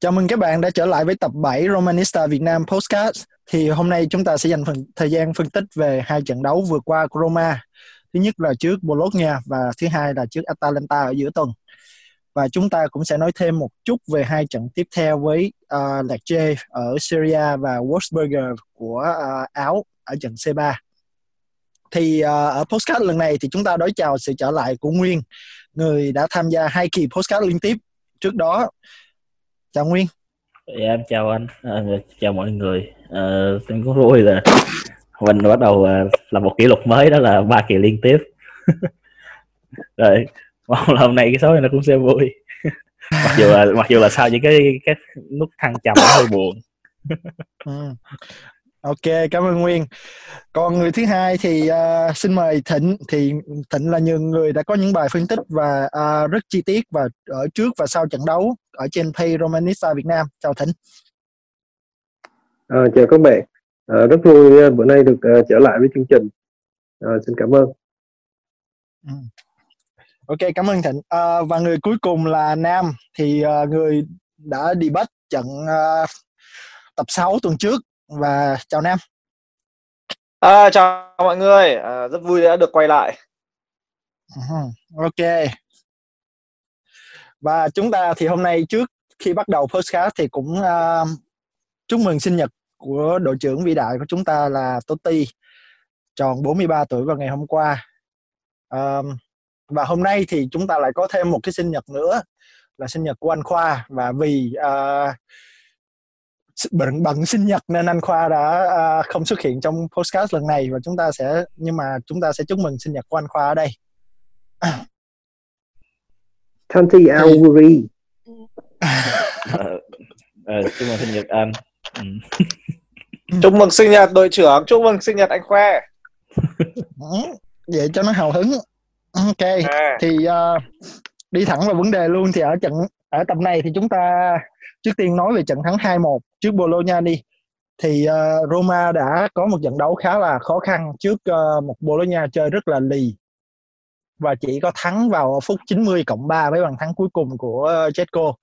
Chào mừng các bạn đã trở lại với tập 7 Romanista Việt Nam Postcard. Thì hôm nay chúng ta sẽ dành phần thời gian phân tích về hai trận đấu vừa qua của Roma. Thứ nhất là trước Bologna và thứ hai là trước Atalanta ở giữa tuần. Và chúng ta cũng sẽ nói thêm một chút về hai trận tiếp theo với uh, Lecce ở Syria và Wolfsburger của uh, Áo ở trận C3. Thì uh, ở postcard lần này thì chúng ta đón chào sự trở lại của Nguyên, người đã tham gia hai kỳ postcard liên tiếp trước đó chào Nguyên. Dạ em chào anh. À, chào mọi người. À, em có vui là mình bắt đầu à, làm một kỷ lục mới đó là ba kỳ liên tiếp. Rồi mong là hôm nay cái số này nó cũng sẽ vui. Mặc dù là mặc dù là sau những cái cái nút thăng trầm nó hơi buồn. Ừ. Ok, cảm ơn Nguyên. Còn người thứ hai thì uh, xin mời Thịnh. Thì Thịnh là những người đã có những bài phân tích và uh, rất chi tiết và ở trước và sau trận đấu ở trên page Romanista Việt Nam. Chào Thịnh. À, chào các bạn. À, rất vui bữa nay được uh, trở lại với chương trình. À, xin cảm ơn. Ừ. Ok, cảm ơn Thịnh. À, và người cuối cùng là Nam. Thì uh, người đã đi bắt trận uh, tập 6 tuần trước và chào Nam. À, chào mọi người, à, rất vui đã được quay lại. Uh-huh. Ok. Và chúng ta thì hôm nay trước khi bắt đầu podcast thì cũng uh, chúc mừng sinh nhật của đội trưởng vĩ đại của chúng ta là Totti tròn 43 tuổi vào ngày hôm qua. Uh, và hôm nay thì chúng ta lại có thêm một cái sinh nhật nữa là sinh nhật của anh Khoa và vì uh, bận bận sinh nhật nên anh Khoa đã uh, không xuất hiện trong podcast lần này và chúng ta sẽ nhưng mà chúng ta sẽ chúc mừng sinh nhật của anh Khoa ở đây. Tanti Auguri. ờ, ờ, chúc mừng sinh nhật anh. Ừ. chúc mừng sinh nhật đội trưởng, chúc mừng sinh nhật anh Khoe. Vậy cho nó hào hứng. Ok, à. thì uh, đi thẳng vào vấn đề luôn thì ở trận ở tập này thì chúng ta trước tiên nói về trận thắng 2-1 trước Bologna đi. Thì uh, Roma đã có một trận đấu khá là khó khăn trước uh, một Bologna chơi rất là lì. Và chỉ có thắng vào phút 90 cộng 3 với bàn thắng cuối cùng của ờ, uh, Chetco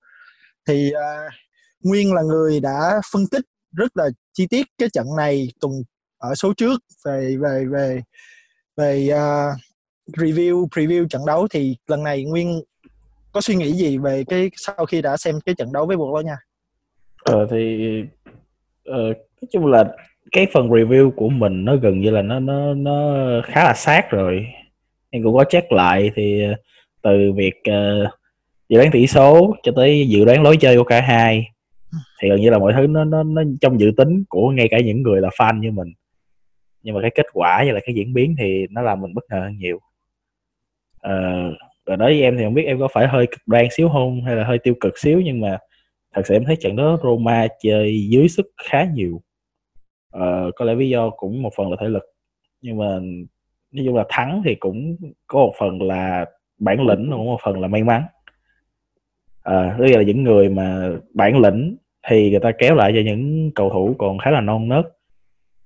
thì uh, Nguyên là người đã phân tích rất là chi tiết cái trận này tuần ở số trước về về về về uh, review preview trận đấu. Thì lần này Nguyên có suy nghĩ gì về cái sau khi đã xem cái trận đấu với Bologna? Ờ thì ờ, nói chung là cái phần review của mình nó gần như là nó nó nó khá là sát rồi. Em cũng có check lại thì ờ, từ việc uh, dự đoán tỷ số cho tới dự đoán lối chơi của cả hai thì gần như là mọi thứ nó nó nó trong dự tính của ngay cả những người là fan như mình. Nhưng mà cái kết quả và là cái diễn biến thì nó làm mình bất ngờ hơn nhiều. Uh, và đối với em thì không biết em có phải hơi cực đoan xíu không hay là hơi tiêu cực xíu nhưng mà thật sự em thấy trận đó Roma chơi dưới sức khá nhiều. Ờ, có lẽ lý do cũng một phần là thể lực nhưng mà nói chung là thắng thì cũng có một phần là bản lĩnh cũng một phần là may mắn. À, tức là những người mà bản lĩnh thì người ta kéo lại cho những cầu thủ còn khá là non nớt.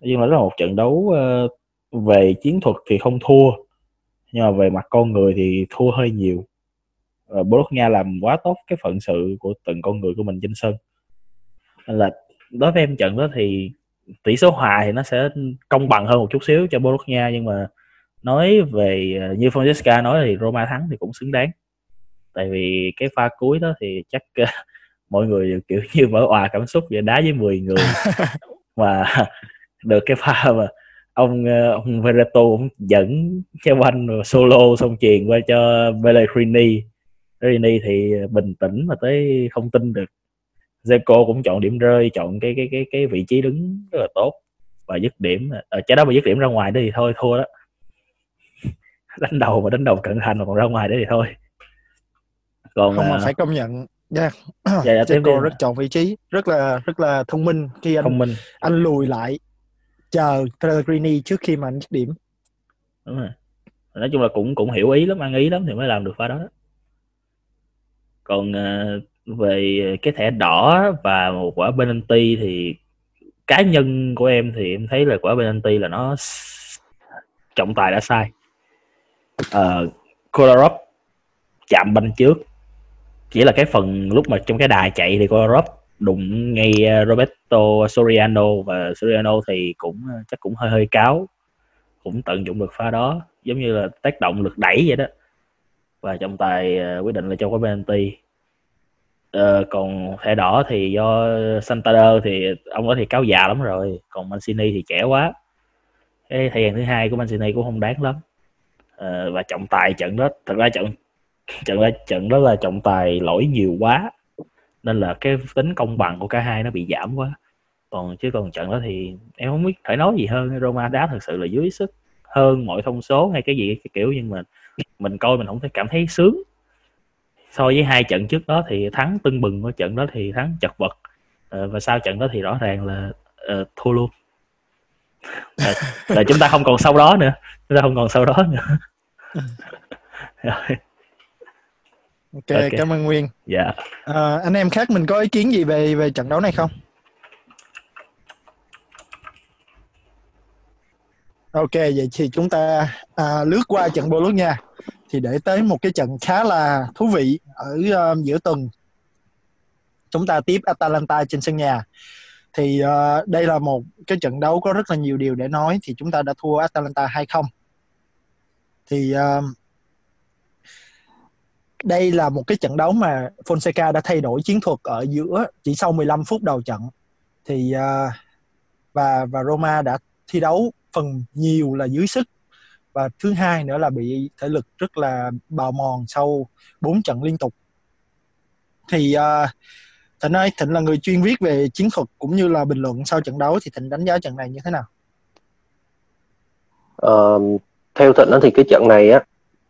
Nhưng mà đó là một trận đấu uh, về chiến thuật thì không thua nhưng mà về mặt con người thì thua hơi nhiều. Uh, Bologna làm quá tốt cái phận sự của từng con người của mình trên sân. Nên là đối với em trận đó thì tỷ số hòa thì nó sẽ công bằng hơn một chút xíu cho Bologna nhưng mà nói về ờ, như Francesca nói thì Roma thắng thì cũng xứng đáng. Tại vì cái pha cuối đó thì chắc uh, mọi người kiểu như mở òa cảm xúc vậy đá với 10 người. Mà được cái pha mà ông ông Vereto cũng dẫn cái banh solo xong truyền qua cho Pellegrini. Pellegrini thì bình tĩnh mà tới không tin được. Zeko cũng chọn điểm rơi chọn cái cái cái cái vị trí đứng rất là tốt và dứt điểm. Ở ờ, trái đó mà dứt điểm ra ngoài đó thì thôi thua đó. Đánh đầu mà đánh đầu cận thành mà còn ra ngoài đó thì thôi. Còn không mà uh, phải công nhận nha. Yeah. dạ, dạ, Zeko rất chọn vị trí rất là rất là thông minh. Khi anh thông minh. anh lùi lại chờ Pellegrini trước khi mà anh dứt điểm. Đúng rồi. Nói chung là cũng cũng hiểu ý lắm ăn ý lắm thì mới làm được pha đó. Còn uh, về cái thẻ đỏ và một quả penalty thì cá nhân của em thì em thấy là quả penalty là nó trọng tài đã sai. Uh, Kolarov chạm banh trước. Chỉ là cái phần lúc mà trong cái đài chạy thì Kolarov đụng ngay ờ, Roberto Soriano và Soriano thì cũng ờ, chắc cũng hơi hơi cáo cũng tận dụng được pha đó giống như là tác động lực đẩy vậy đó. Và trọng tài ờ, quyết định là cho có penalty. Ờ, còn thẻ đỏ thì do Santander thì ông đó thì cáo già lắm rồi còn Mancini thì trẻ quá. Cái thời gian thứ hai của Mancini cũng không đáng lắm. Ờ, và trọng tài trận đó thật ra trận trận đó trận đó là trọng tài lỗi nhiều quá nên là cái tính công bằng của cả hai nó bị giảm quá. Còn chứ còn trận đó thì em không biết phải nói gì hơn. Roma đá thật sự là dưới sức hơn mọi thông số hay cái gì cái kiểu nhưng mà mình coi mình không thể cảm thấy sướng. So với hai trận trước đó thì thắng tưng bừng của trận đó thì thắng chật vật. Ờ, và sau trận đó thì rõ ràng là uh, thua luôn. Là, là chúng ta không còn sau đó nữa. Chúng ta không còn sau đó nữa. Rồi ok, okay. cảm ơn nguyên. Dạ. Yeah. à, anh em khác mình có ý kiến gì về về trận đấu này không? Ok vậy thì chúng ta à, lướt qua trận Bologna thì để tới một cái trận khá là thú vị ở um, giữa tuần. Chúng ta tiếp Atalanta trên sân nhà. Thì uh, đây là một cái trận đấu có rất là nhiều điều để nói. Thì chúng ta đã thua Atalanta 2-0 thì uh, đây là một cái trận đấu mà Fonseca đã thay đổi chiến thuật ở giữa chỉ sau 15 phút đầu trận. Thì uh, và và Roma đã thi đấu phần nhiều là dưới sức. Và thứ hai nữa là bị thể lực rất là bào mòn sau 4 trận liên tục. Thì uh, Thịnh ơi, Thịnh là người chuyên viết về chiến thuật cũng như là bình luận sau trận đấu thì Thịnh đánh giá trận này như thế nào? Uh, theo Thịnh thì cái trận này á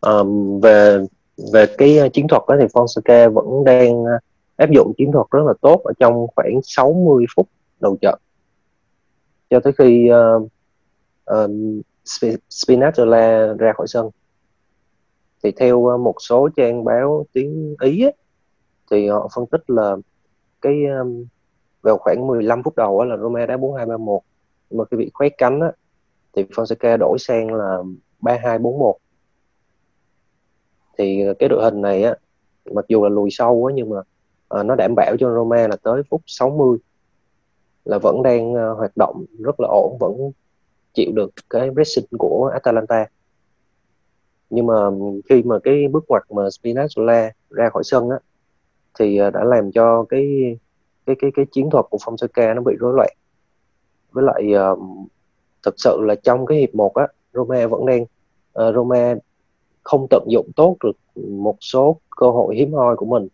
um, về về cái ờ, chiến thuật đó thì Fonseca vẫn đang ờ, áp dụng chiến thuật rất là tốt ở trong khoảng 60 phút đầu trận. Cho tới khi uh, um, Spinazzola ra khỏi sân. Thì theo một số trang báo tiếng Ý ấy, thì họ phân tích là cái um, vào khoảng 15 phút đầu là Roma đá 4-2-3-1 mà khi bị khoét cánh á, thì Fonseca đổi sang là 3-2-4-1 thì cái đội hình này á mặc dù là lùi sâu á nhưng mà à, nó đảm bảo cho Roma là tới phút 60 là vẫn đang uh, hoạt động rất là ổn vẫn chịu được cái pressing của Atalanta. Nhưng mà khi mà cái bước ngoặt mà Spinazzola ra khỏi sân á thì ờ, đã làm cho cái cái cái cái chiến thuật của Fonseca nó bị rối loạn. Với lại uh, thực sự là trong cái hiệp 1 á Roma vẫn đang uh, Roma không tận dụng tốt được một số cơ hội hiếm hoi của mình.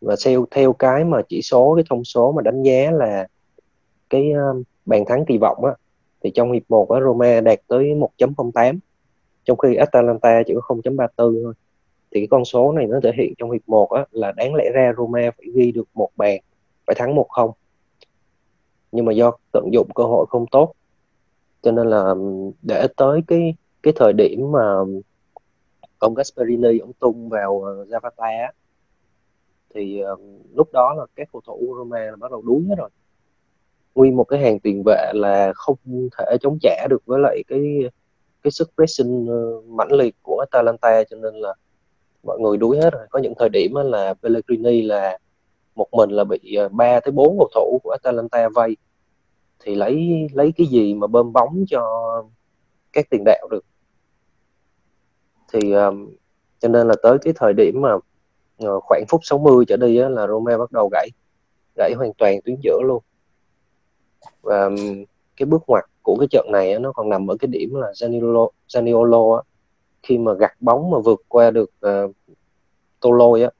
Và theo theo cái mà chỉ số cái thông số mà đánh giá là cái ờ, bàn thắng kỳ vọng á thì trong hiệp 1 á Roma đạt tới 1.08 trong khi Atalanta chỉ có 0.34 thôi. Thì cái con số này nó thể hiện trong hiệp 1 á, là đáng lẽ ra Roma phải ghi được một bàn phải thắng 1-0 nhưng mà do tận dụng cơ hội không tốt cho nên là để tới cái cái thời điểm mà ông Gasperini ông tung vào ờ, Zapata á, thì uh, lúc đó là các cầu thủ Roma là bắt đầu đuối hết rồi. Nguyên một cái hàng tiền vệ là không thể chống trả được với lại cái cái sức pressing uh, mãnh liệt của Atalanta cho nên là mọi người đuối hết rồi. Có những thời điểm là Pellegrini là một mình là bị ba tới bốn cầu thủ của Atalanta vây thì lấy lấy cái gì mà bơm bóng cho các tiền đạo được? Thì um, cho nên là tới cái thời điểm mà uh, khoảng phút 60 trở đi á, là Rome bắt đầu gãy gãy hoàn toàn tuyến giữa luôn. Và um, cái bước ngoặt của cái trận này á, nó còn nằm ở cái điểm là Zaniolo, Zaniolo á, khi mà gạt bóng mà vượt qua được uh, Toloi á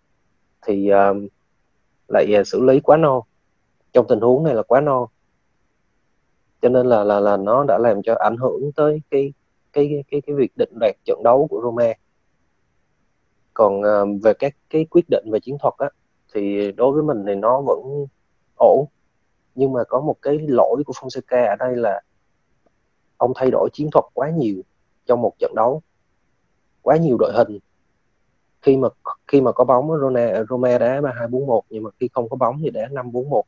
thì um, lại uh, xử lý quá no. Trong tình huống này là quá no. Cho nên là là là nó đã làm cho ảnh hưởng tới cái cái cái cái việc định đoạt trận đấu của Roma. Còn uh, về các cái quyết định về chiến thuật á thì đối với mình thì nó vẫn ổn. Nhưng mà có một cái lỗi của Fonseca ở đây là ông thay đổi chiến thuật quá nhiều trong một trận đấu. Quá nhiều đội hình. Khi mà khi mà có bóng Roma, Roma đá ba hai bốn một nhưng mà khi không có bóng thì đá năm bốn một.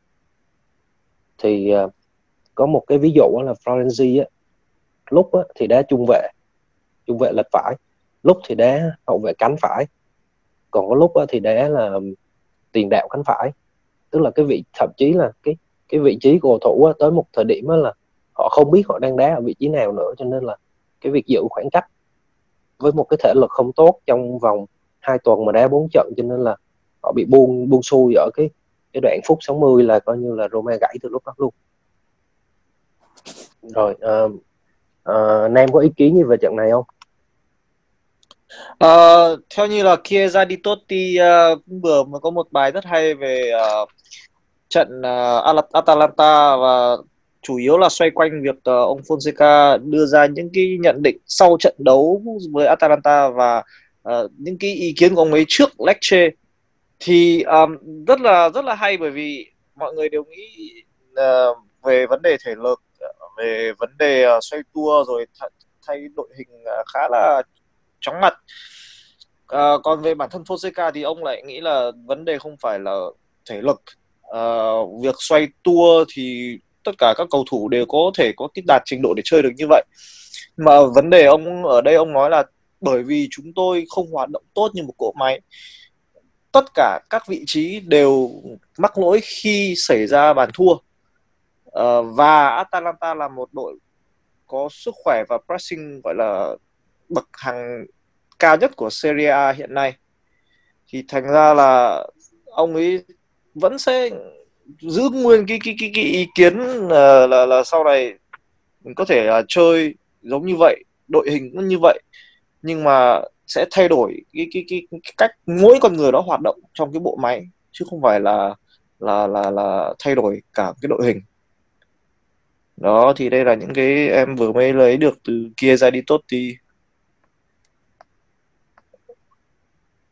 Thì uh, có một cái ví dụ là Florenzi á, lúc á, thì đá trung vệ. Trung vệ lệch phải. Lúc thì đá hậu vệ cánh phải. Còn có lúc á, thì đá là tiền đạo cánh phải. Tức là cái vị thậm chí là cái cái vị trí của cầu thủ á, tới một thời điểm á là họ không biết họ đang đá ở vị trí nào nữa cho nên là cái việc giữ khoảng cách với một cái thể lực không tốt trong vòng hai tuần mà đá bốn trận cho nên là họ bị buông buông xuôi ở cái cái đoạn phút 60 là coi như là Roma gãy từ lúc đó luôn. Rồi uh, uh, Nam có ý kiến gì về trận này không? Uh, theo như là Chiesa đi tốt thì uh, vừa mới có một bài rất hay về uh, trận uh, Atalanta và chủ yếu là xoay quanh việc uh, ông Fonseca đưa ra những cái nhận định sau trận đấu với Atalanta và uh, những cái ý kiến của ông ấy trước Lecce. Thì um, rất là rất là hay bởi vì mọi người đều nghĩ uh, về vấn đề thể lực về vấn đề ờ, xoay tua rồi th- thay đội hình ờ, khá là chóng mặt. À, còn về bản thân Fonseca thì ông lại nghĩ là vấn đề không phải là thể lực. À, việc xoay tua thì tất cả các cầu thủ đều có thể có cái đạt trình độ để chơi được như vậy. Mà vấn đề ông ở đây ông nói là bởi vì chúng tôi không hoạt động tốt như một cỗ máy tất cả các vị trí đều mắc lỗi khi xảy ra bàn thua. Ờ, và Atalanta là một đội có sức khỏe và pressing gọi là bậc hàng cao nhất của Serie A hiện nay. Thì thành ra là ông ấy vẫn sẽ giữ nguyên cái cái cái, cái ý kiến là, là là sau này mình có thể là chơi giống như vậy đội hình cũng như vậy nhưng mà sẽ thay đổi cái, cái cái cái cách mỗi con người đó hoạt động trong cái bộ máy chứ không phải là là là là thay đổi cả cái đội hình đó thì đây là những cái em vừa mới lấy được từ kia ra đi tốt thì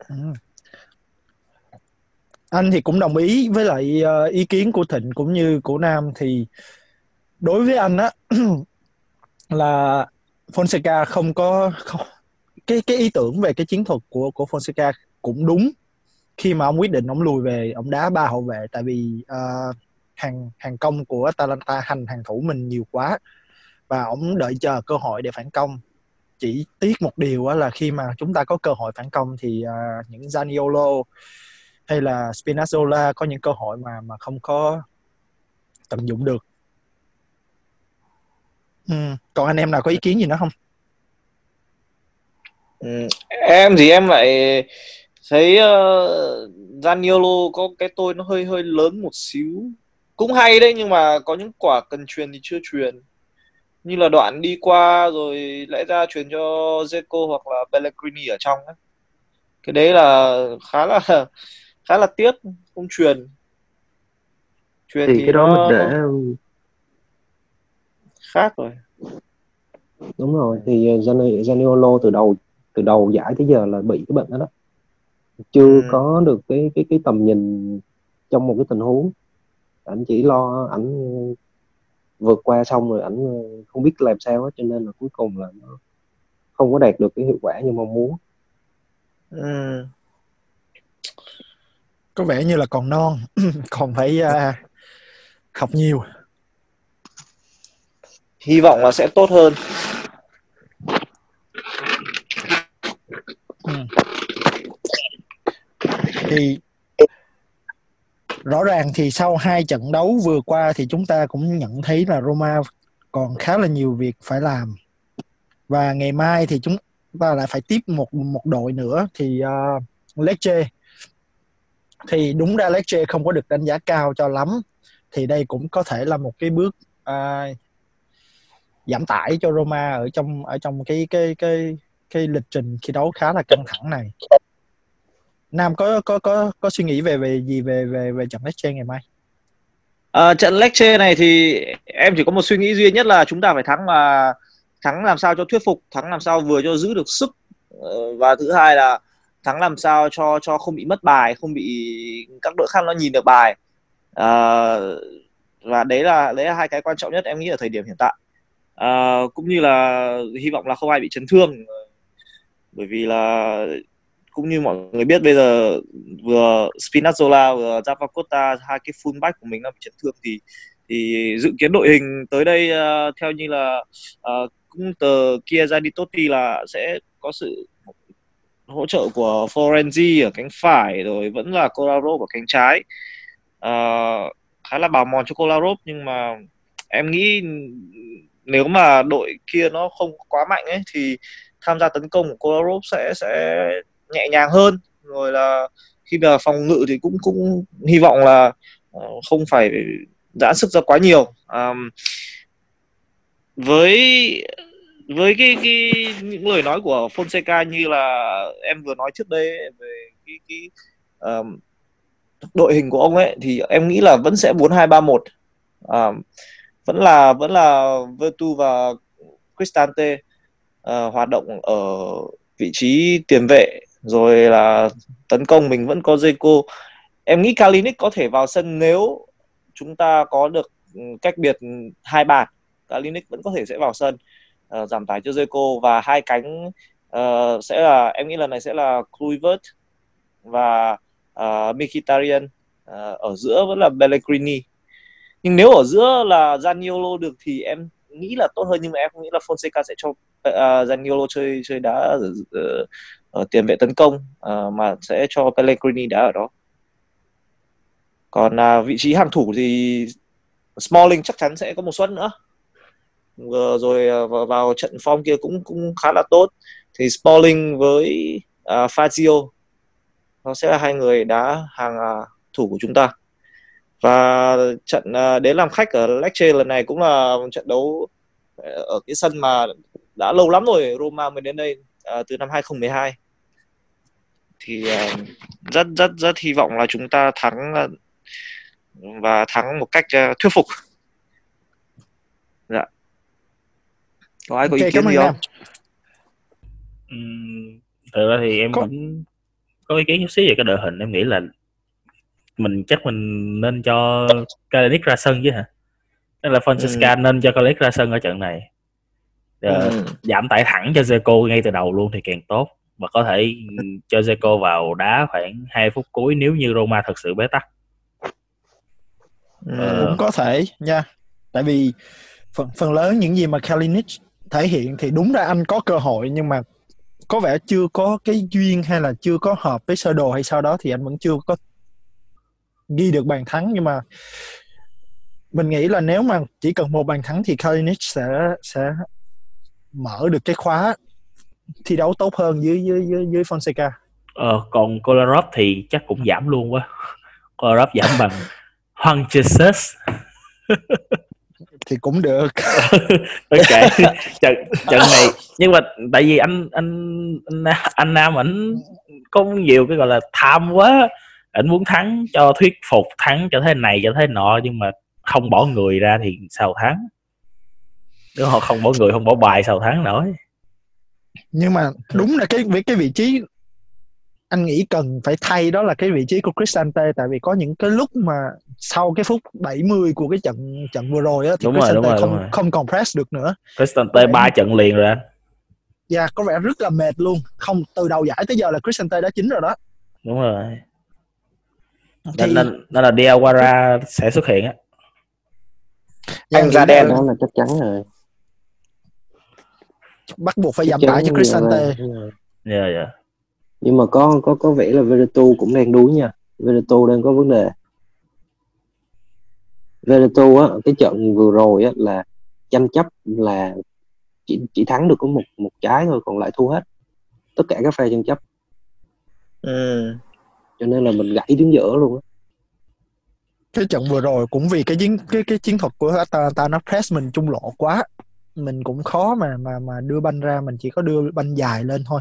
Ừ. anh thì cũng đồng ý với lại ờ, ý kiến của Thịnh cũng như của Nam. Thì đối với anh á là Fonseca không có không, cái cái ý tưởng về cái chiến thuật của của Fonseca cũng đúng khi mà ông quyết định ông lùi về ông đá ba hậu vệ. Tại vì uh, hàng hàng công của Atalanta hành hàng thủ mình nhiều quá và ông đợi chờ cơ hội để phản công chỉ tiếc một điều là khi mà chúng ta có cơ hội phản công thì uh, những Zaniolo hay là Spinazzola có những cơ hội mà mà không có tận dụng được. Ừ. Còn anh em nào có ý kiến gì nữa không? Ừ. Em thì em lại thấy uh, Zaniolo có cái tôi nó hơi hơi lớn một xíu cũng hay đấy nhưng mà có những quả cần truyền thì chưa truyền. Như là đoạn đi qua rồi lẽ ra truyền cho Zeko hoặc là Pellegrini ở trong ấy. cái đấy là khá là khá là tiếc không truyền. Truyền thì, thì cái đó nó... mình để khác rồi. Đúng rồi thì Zaniolo từ đầu từ đầu giải tới giờ là bị cái bệnh đó đó. Chưa ừ. có được cái cái cái tầm nhìn trong một cái tình huống ảnh chỉ lo ảnh vượt qua xong rồi ảnh ờ, không biết làm sao hết cho nên là cuối cùng là nó không có đạt được cái hiệu quả như mong muốn ừ. có vẻ như là còn non còn phải uh, học nhiều hy vọng là sẽ tốt hơn ừ. thì rõ ràng thì sau hai trận đấu vừa qua thì chúng ta cũng nhận thấy là Roma còn khá là nhiều việc phải làm. Và ngày mai thì chúng ta lại phải tiếp một một đội nữa thì uh, Lecce. Thì đúng ra Lecce không có được đánh giá cao cho lắm. Thì đây cũng có thể là một cái bước uh, giảm tải cho Roma ở trong ở trong cái cái cái cái lịch trình thi đấu khá là căng thẳng này. Nam có có có có suy nghĩ về về gì về về về trận Lecce ngày mai? À, trận Lecce này thì em chỉ có một suy nghĩ duy nhất là chúng ta phải thắng mà thắng làm sao cho thuyết phục, thắng làm sao vừa cho giữ được sức ờ, và thứ hai là thắng làm sao cho cho không bị mất bài, không bị các đội khác nó nhìn được bài. À, và đấy là đấy là hai cái quan trọng nhất em nghĩ ở thời điểm hiện tại. À, cũng như là hy vọng là không ai bị chấn thương bởi vì là cũng như mọi người biết bây giờ vừa Spinazzola vừa Zappacosta hai cái fullback của mình đang bị chấn thương thì thì dự kiến đội hình tới đây uh, theo như là uh, cũng tờ kia ra đi Totti là sẽ có sự hỗ trợ của Florenzi ở cánh phải rồi vẫn là Kolarov ở cánh trái. Uh, khá là bào mòn cho Kolarov nhưng mà em nghĩ nếu mà đội kia nó không quá mạnh ấy thì tham gia tấn công của Kolarov sẽ sẽ nhẹ nhàng hơn. Rồi là khi mà phòng ngự thì cũng cũng hy vọng là ờ, không phải giãn sức ra quá nhiều. À, với với cái cái những lời nói của Fonseca như là em vừa nói trước đây về cái cái um, đội hình của ông ấy thì em nghĩ là vẫn sẽ 4231 một. Vẫn là vẫn là Vertu và Cristante uh, hoạt động ở vị trí tiền vệ rồi là tấn công mình vẫn có Zeko em nghĩ Kalinic có thể vào sân nếu chúng ta có được ừ, cách biệt hai bàn. Kalinic vẫn có thể sẽ vào sân uh, giảm tải cho Zeko và hai cánh uh, sẽ là em nghĩ lần này sẽ là Kluivert và uh, Mkhitaryan uh, ở giữa vẫn là Pellegrini. Nhưng nếu ở giữa là Zaniolo được thì em nghĩ là tốt hơn nhưng mà em không nghĩ là Fonseca sẽ cho uh, Zaniolo chơi chơi đá ở, ở, tiền vệ tấn công uh, mà sẽ cho Pellegrini đá ở đó. Còn uh, vị trí hàng thủ thì Smalling chắc chắn sẽ có một suất nữa. Vừa rồi uh, vào trận form kia cũng cũng khá là tốt. Thì Smalling với uh, Fazio nó sẽ là hai người đá hàng uh, thủ của chúng ta. Và trận uh, đến làm khách ở Lecce lần này cũng là một trận đấu ở cái sân mà đã lâu lắm rồi Roma mới đến đây uh, từ năm 2012 thì uh, rất rất rất hy vọng là chúng ta thắng uh, và thắng một cách uh, thuyết phục. Dạ. Có ai có okay, ý kiến gì không? uhm, thực ra thì em có... cũng có ý kiến chút xíu về cái đội hình. Em nghĩ là mình chắc mình nên cho Kalinic ra sân chứ hả? Nên là Fonseca ừ. nên cho Kalinic ra sân ở trận này. Ừ. giảm tải thẳng cho Zeko ngay từ đầu luôn thì càng tốt và có thể cho Zeko vào đá khoảng 2 phút cuối nếu như Roma thật sự bế tắc ừ. ờ. cũng có thể nha tại vì phần phần lớn những gì mà Kalinic thể hiện thì đúng ra anh có cơ hội nhưng mà có vẻ chưa có cái duyên hay là chưa có hợp với sơ đồ hay sau đó thì anh vẫn chưa có ghi được bàn thắng nhưng mà mình nghĩ là nếu mà chỉ cần một bàn thắng thì Kalinic sẽ sẽ mở được cái khóa thi đấu tốt hơn dưới dưới dưới, dưới Fonseca. Ờ, còn Kolarov thì chắc cũng giảm luôn quá. Kolarov giảm bằng Hoàng Jesus. thì cũng được. ok. trận trận này nhưng mà tại vì anh anh anh, anh Nam ảnh có nhiều cái gọi là tham quá ảnh muốn thắng cho thuyết phục thắng cho thế này cho thế nọ nhưng mà không bỏ người ra thì sao thắng nếu họ không bỏ người không bỏ bài sao thắng nổi nhưng mà đúng là cái cái vị trí anh nghĩ cần phải thay đó là cái vị trí của Cristante tại vì có những cái lúc mà sau cái phút 70 của cái trận trận vừa rồi á thì đúng Cristante rồi, đúng không rồi. không còn press được nữa. Cristante ba trận liền rồi anh. Dạ, yeah, có vẻ rất là mệt luôn. Không từ đầu giải tới giờ là Cristante đã chín rồi đó. Đúng rồi nên, nên, nên là Diawara sẽ xuất hiện á anh ra đen đó là chắc chắn rồi bắt buộc phải giảm tải cho Cristante dạ dạ nhưng mà có có có vẻ là Veretu cũng đang đuối nha. Veretu đang có vấn đề. Veretu á cái trận vừa rồi á là tranh chấp là chỉ chỉ thắng được có một một trái thôi còn lại thua hết. Tất cả các phe tranh chấp. Ừ. Cho nên là mình gãy đứng giữa luôn á. Cái trận vừa rồi cũng vì cái chiến cái cái chiến thuật của Atalanta nó press mình trung lộ quá mình cũng khó mà mà mà đưa banh ra mình chỉ có đưa banh dài lên thôi.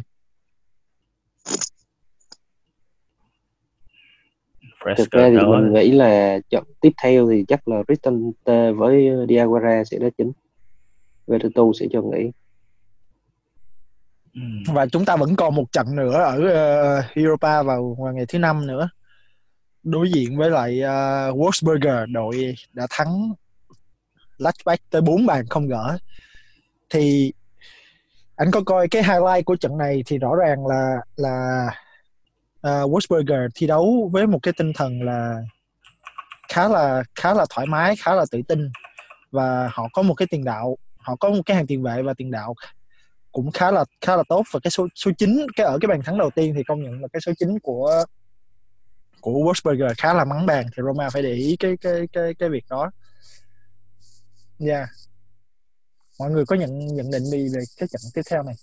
Thực ra thì mình nghĩ là trận tiếp theo thì chắc là Cristante với Diaguara sẽ đá chính. Veretu sẽ cho nghỉ. Và chúng ta vẫn còn một trận nữa ở uh, Europa vào, vào ngày thứ năm nữa. Đối diện với lại uh, Wolfsburger đội đã thắng Lachbach tới 4 bàn không gỡ thì anh có coi cái highlight của trận này thì rõ ràng là là uh, Wolfsburger thi đấu với một cái tinh thần là khá là khá là thoải mái khá là tự tin và họ có một cái tiền đạo họ có một cái hàng tiền vệ và tiền đạo cũng khá là khá là tốt và cái số số 9 cái ở cái bàn thắng đầu tiên thì công nhận là cái số 9 của của Wolfsburger khá là mắng bàn thì Roma phải để ý cái cái cái cái việc đó. Dạ. Yeah. Mọi người có nhận nhận định gì về cái trận tiếp theo này?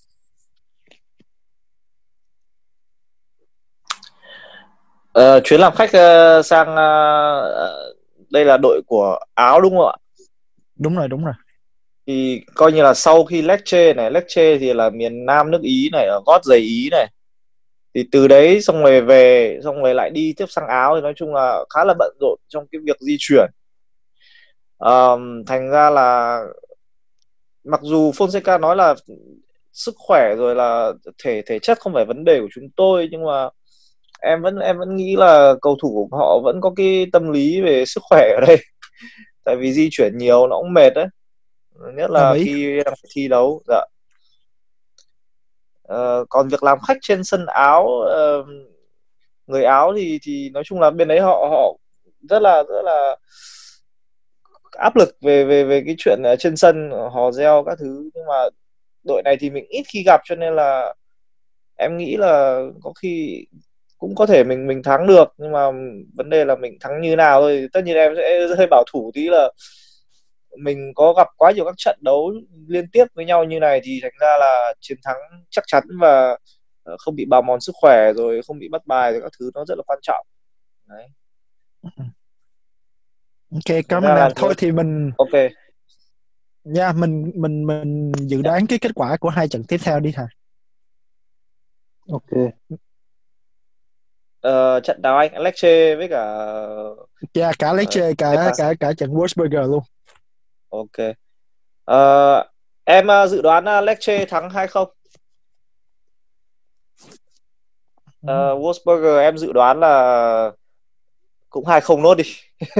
Uh, chuyến làm khách uh, sang uh, đây là đội của Áo đúng không ạ? Đúng rồi, đúng rồi. Thì coi như là sau khi Lecce này, Lecce thì là miền Nam nước Ý này, ở gót giày Ý này. Thì từ đấy xong rồi về, xong rồi lại đi tiếp sang Áo thì nói chung là khá là bận rộn trong cái việc di chuyển. Um, thành ra là mặc dù Fonseca nói là sức khỏe rồi là thể thể chất không phải vấn đề của chúng tôi nhưng mà em vẫn em vẫn nghĩ là cầu thủ của họ vẫn có cái tâm lý về sức khỏe ở đây. Tại vì di chuyển nhiều nó cũng mệt đấy. Nhất là khi đang thi đấu dạ. Uh, còn việc làm khách trên sân áo uh, người áo thì thì nói chung là bên đấy họ họ rất là rất là áp lực về về về cái chuyện ờ, trên sân ờ, hò reo các thứ. Nhưng mà đội này thì mình ít khi gặp cho nên là em nghĩ là có khi cũng có thể mình mình thắng được. Nhưng mà vấn đề là mình thắng như nào thôi. Tất nhiên em sẽ hơi bảo thủ tí là mình có gặp quá nhiều các trận đấu liên tiếp với nhau như này thì thành ra là chiến thắng chắc chắn và ờ, không bị bào mòn sức khỏe rồi không bị bắt bài rồi các thứ nó rất là quan trọng. Đấy. ok cảm ơn em thôi thì mình ok. Nha yeah, mình mình mình dự đoán cái kết quả của hai trận tiếp theo đi hả ok. Uh, trận đào Anh? Lecce với cả yeah, cả Lecce uh, cả cả cả trận Wolfsburger luôn. Ok. Uh, em uh, dự đoán uh, Lecce thắng hay không? Uh, Wolfsburger em dự đoán là cũng hai không nốt đi.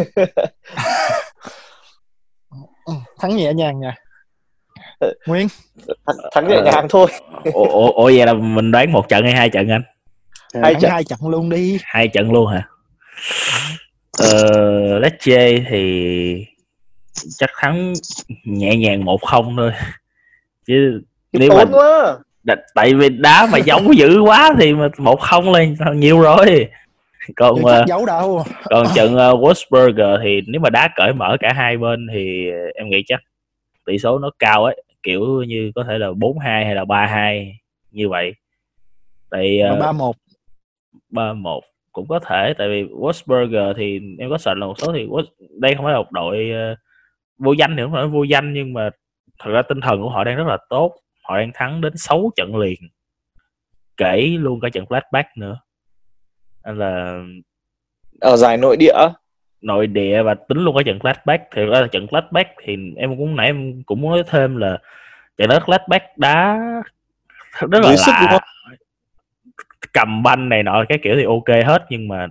Thắng nhẹ nhàng nha Nguyên. Thắng, thắng nhẹ nhàng thôi. Ủa, ủa vậy là mình đoán một trận hay hai trận anh? Hai trận. hai trận luôn đi. Hai trận luôn hả? Ờ Lecce thì chắc thắng nhẹ nhàng một không thôi. Chứ nếu mà quá. tại vì đá mà giấu dữ quá thì mà một không lên nhiều rồi còn uh, giấu đâu còn trận uh, Wolfsburger thì nếu mà đá cởi mở cả hai bên thì em nghĩ chắc tỷ số nó cao ấy kiểu như có thể là 4-2 hay là 3-2 như vậy. Tại uh, 3-1 ba một. cũng có thể tại vì Wolfsburger thì em có sợ là một số thì đây không phải là một đội uh, vô danh thì không phải vô danh nhưng mà thật ra tinh thần của họ đang rất là tốt. Họ đang thắng đến 6 trận liền kể luôn cả trận flashback nữa nên là ở giải nội địa nội địa và tính luôn cả trận flashback. Thì ra là trận flashback thì em cũng nãy em cũng nói thêm là trận đó flashback đá rất là sức lạ. cầm banh này nọ cái kiểu thì ok hết nhưng mà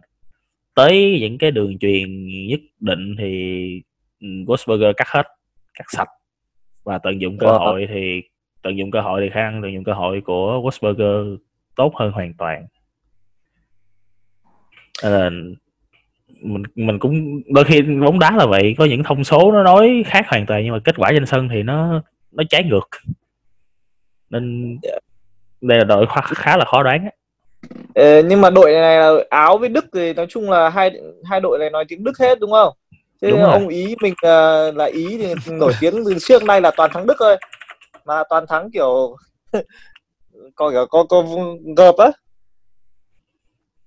tới những cái đường truyền nhất định thì Wolfsburger cắt hết cắt sạch. Và tận dụng cơ wow. hội thì tận dụng cơ hội thì khả năng tận dụng cơ hội của Wolfsburger tốt hơn hoàn toàn là mình mình cũng đôi khi bóng đá là vậy có những thông số nó nói khác hoàn toàn nhưng mà kết quả trên sân thì nó nó trái ngược nên đây là đội khá, khá là khó đoán á Ờ, nhưng mà đội này là Áo với Đức thì nói chung là hai hai đội này nói tiếng Đức hết đúng không? Thế đúng ông Ý mình uh, là Ý thì nổi tiếng từ trước nay là toàn thắng Đức thôi. Mà toàn thắng kiểu có kiểu có có gợp á.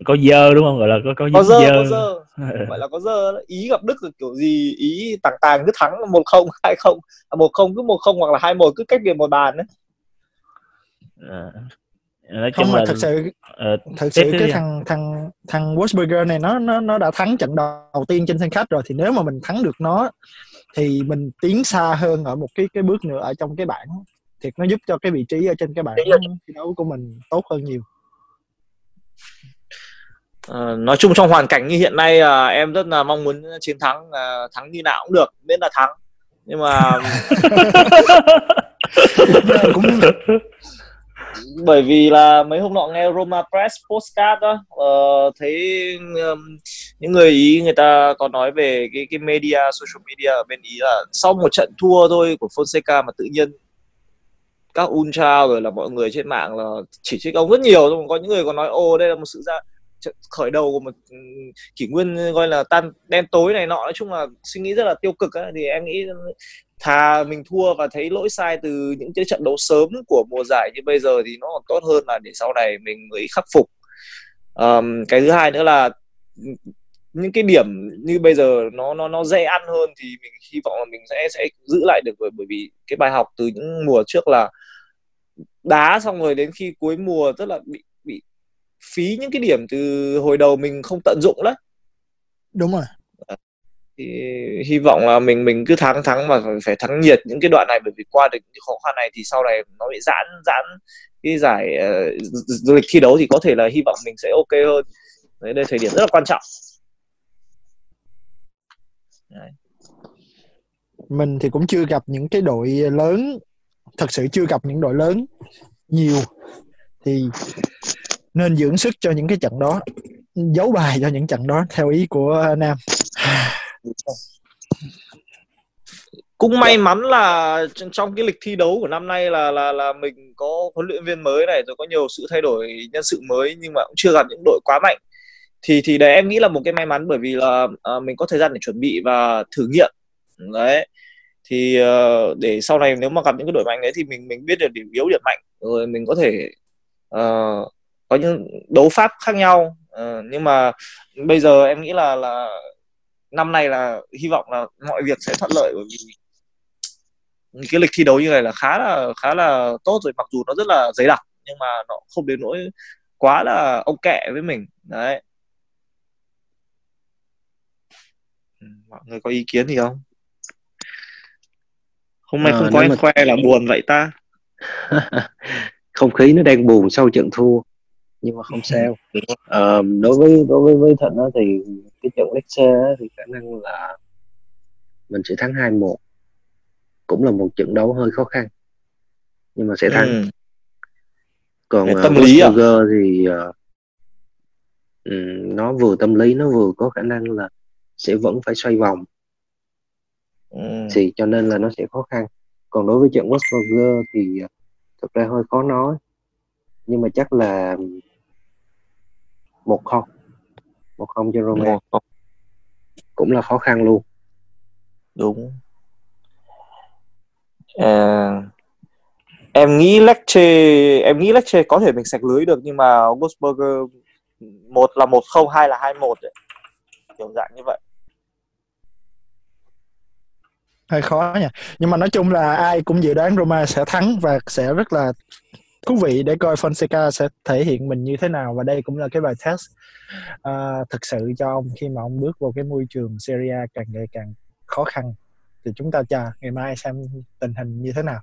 Có dơ đúng không? Gọi là có có, có dơ, dơ. Có dơ. Gọi là có dơ. Ý gặp Đức là kiểu gì Ý tàng tàng cứ thắng một không hai không à, một không cứ một không hoặc là hai một cứ cách biệt một bàn đấy. À, nói không mà là... thật sự uh, thật sự cái thằng thằng thằng Wolfsburger này nó nó nó đã thắng trận đầu tiên trên sân khách rồi thì nếu mà mình thắng được nó thì mình tiến xa hơn ở một cái cái bước nữa ở trong cái bảng thì nó giúp cho cái vị trí ở trên cái bảng thi đấu của mình tốt hơn nhiều À, nói chung trong hoàn cảnh như hiện nay à, em rất là mong muốn chiến thắng à, thắng như nào cũng được miễn là thắng. Nhưng mà cũng bởi vì là mấy hôm nọ nghe Roma Press postcard đó uh, thấy um, những người ý người ta có nói về cái cái media social media ở bên ý là sau một trận thua thôi của Fonseca mà tự nhiên các ultra rồi là mọi người trên mạng là chỉ trích ông rất nhiều rồi có những người còn nói ô đây là một sự ra khởi đầu của một ừ, kỷ nguyên ừ, gọi là tan đen tối này nọ nói chung là suy nghĩ rất là tiêu cực ấy, thì em nghĩ thà mình thua và thấy lỗi sai từ những cái trận đấu sớm của mùa giải như bây giờ thì nó còn tốt hơn là để sau này mình mới khắc phục. Um, cái thứ hai nữa là ừ, những cái điểm như bây giờ nó nó nó dễ ăn hơn thì mình hy vọng là mình sẽ sẽ giữ lại được bởi bởi vì cái bài học từ những mùa trước là đá xong rồi đến khi cuối mùa rất là bị phí những cái điểm từ hồi đầu mình không tận dụng đấy đúng rồi. Thì hy vọng là mình mình cứ thắng thắng mà phải thắng nhiệt những cái đoạn này bởi vì qua được những khó khăn này thì sau này nó bị giãn giãn cái giải uh, du lịch thi đấu thì có thể là hy vọng mình sẽ ok hơn. Đấy đây thời điểm rất là quan trọng. Đấy. mình thì cũng chưa gặp những cái đội lớn thật sự chưa gặp những đội lớn nhiều. Thì nên dưỡng sức cho những cái trận đó giấu bài cho những trận đó theo ý của nam. Cũng may mắn là trong cái lịch thi đấu của năm nay là là là mình có huấn luyện viên mới này rồi có nhiều sự thay đổi nhân sự mới nhưng mà cũng chưa gặp những đội quá mạnh. Thì thì đấy em nghĩ là một cái may mắn bởi vì là à, mình có thời gian để chuẩn bị và thử nghiệm. Đấy. Thì uh, để sau này nếu mà gặp những cái đội mạnh đấy thì mình mình biết được điểm yếu điểm mạnh rồi mình có thể uh, có những đấu pháp khác nhau. Uh, nhưng mà bây giờ em nghĩ là là năm nay là hy vọng là mọi việc sẽ thuận lợi bởi vì cái lịch thi đấu như này là khá là khá là tốt rồi mặc dù nó rất là dày đặc nhưng mà nó không đến nỗi quá là ông kẹ với mình. Đấy. Ừ, mọi người có ý kiến gì không? Hôm nay à, không có anh mà... khoe là buồn vậy ta. Không khí nó đang buồn sau trận thua nhưng mà không sao. À, đối với đối với với thịnh thì cái trận Lecce thì khả năng là mình sẽ thắng 2-1 cũng là một trận đấu hơi khó khăn nhưng mà sẽ thắng. Ừ. còn uh, tâm lý à? thì uh, um, nó vừa tâm lý nó vừa có khả năng là sẽ vẫn phải xoay vòng. Ừ. thì cho nên là nó sẽ khó khăn. Còn đối với trận Wolfsburger thì uh, thực ra hơi khó nói. Nhưng mà chắc là một không. Một không cho Roma. Cũng là khó khăn luôn. Đúng. À, em nghĩ Lecce em nghĩ Lecce có thể mình sạch lưới được nhưng mà Wolfsburger một là một không hai là hai một kiểu dạng như vậy. Hơi khó nha nhưng mà nói chung là ai cũng dự đoán Roma sẽ thắng và sẽ rất là thú vị để coi Fonseca sẽ thể hiện mình như thế nào và đây cũng là cái bài test uh, thực sự cho ông khi mà ông bước vào cái môi trường Serie A càng ngày càng khó khăn. Thì chúng ta chờ ngày mai xem tình hình như thế nào.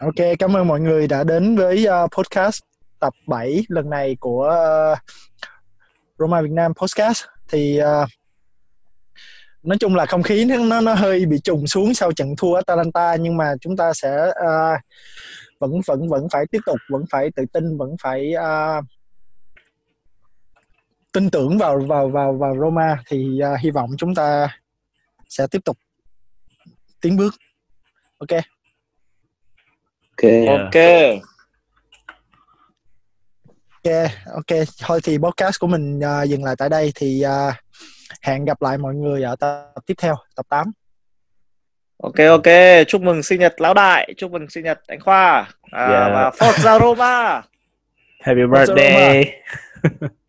Ok, cảm ơn mọi người đã đến với uh, podcast tập 7 lần này của uh, Roma Việt Nam podcast. Thì uh, nói chung là không khí nó nó hơi bị trùng xuống sau trận thua Atalanta nhưng mà chúng ta sẽ uh, vẫn vẫn vẫn phải tiếp tục vẫn phải tự tin vẫn phải uh, tin tưởng vào vào vào vào Roma. Thì uh, hy vọng chúng ta sẽ tiếp tục tiến bước. Ok. Ok. Ok. Ok ok. Thôi thì podcast của mình uh, dừng lại tại đây. Thì uh, hẹn gặp lại mọi người ở tập tiếp theo tập 8 Ok ok, chúc mừng sinh nhật lão đại, chúc mừng sinh nhật anh Khoa à, yeah. và Forza Roma. Happy birthday.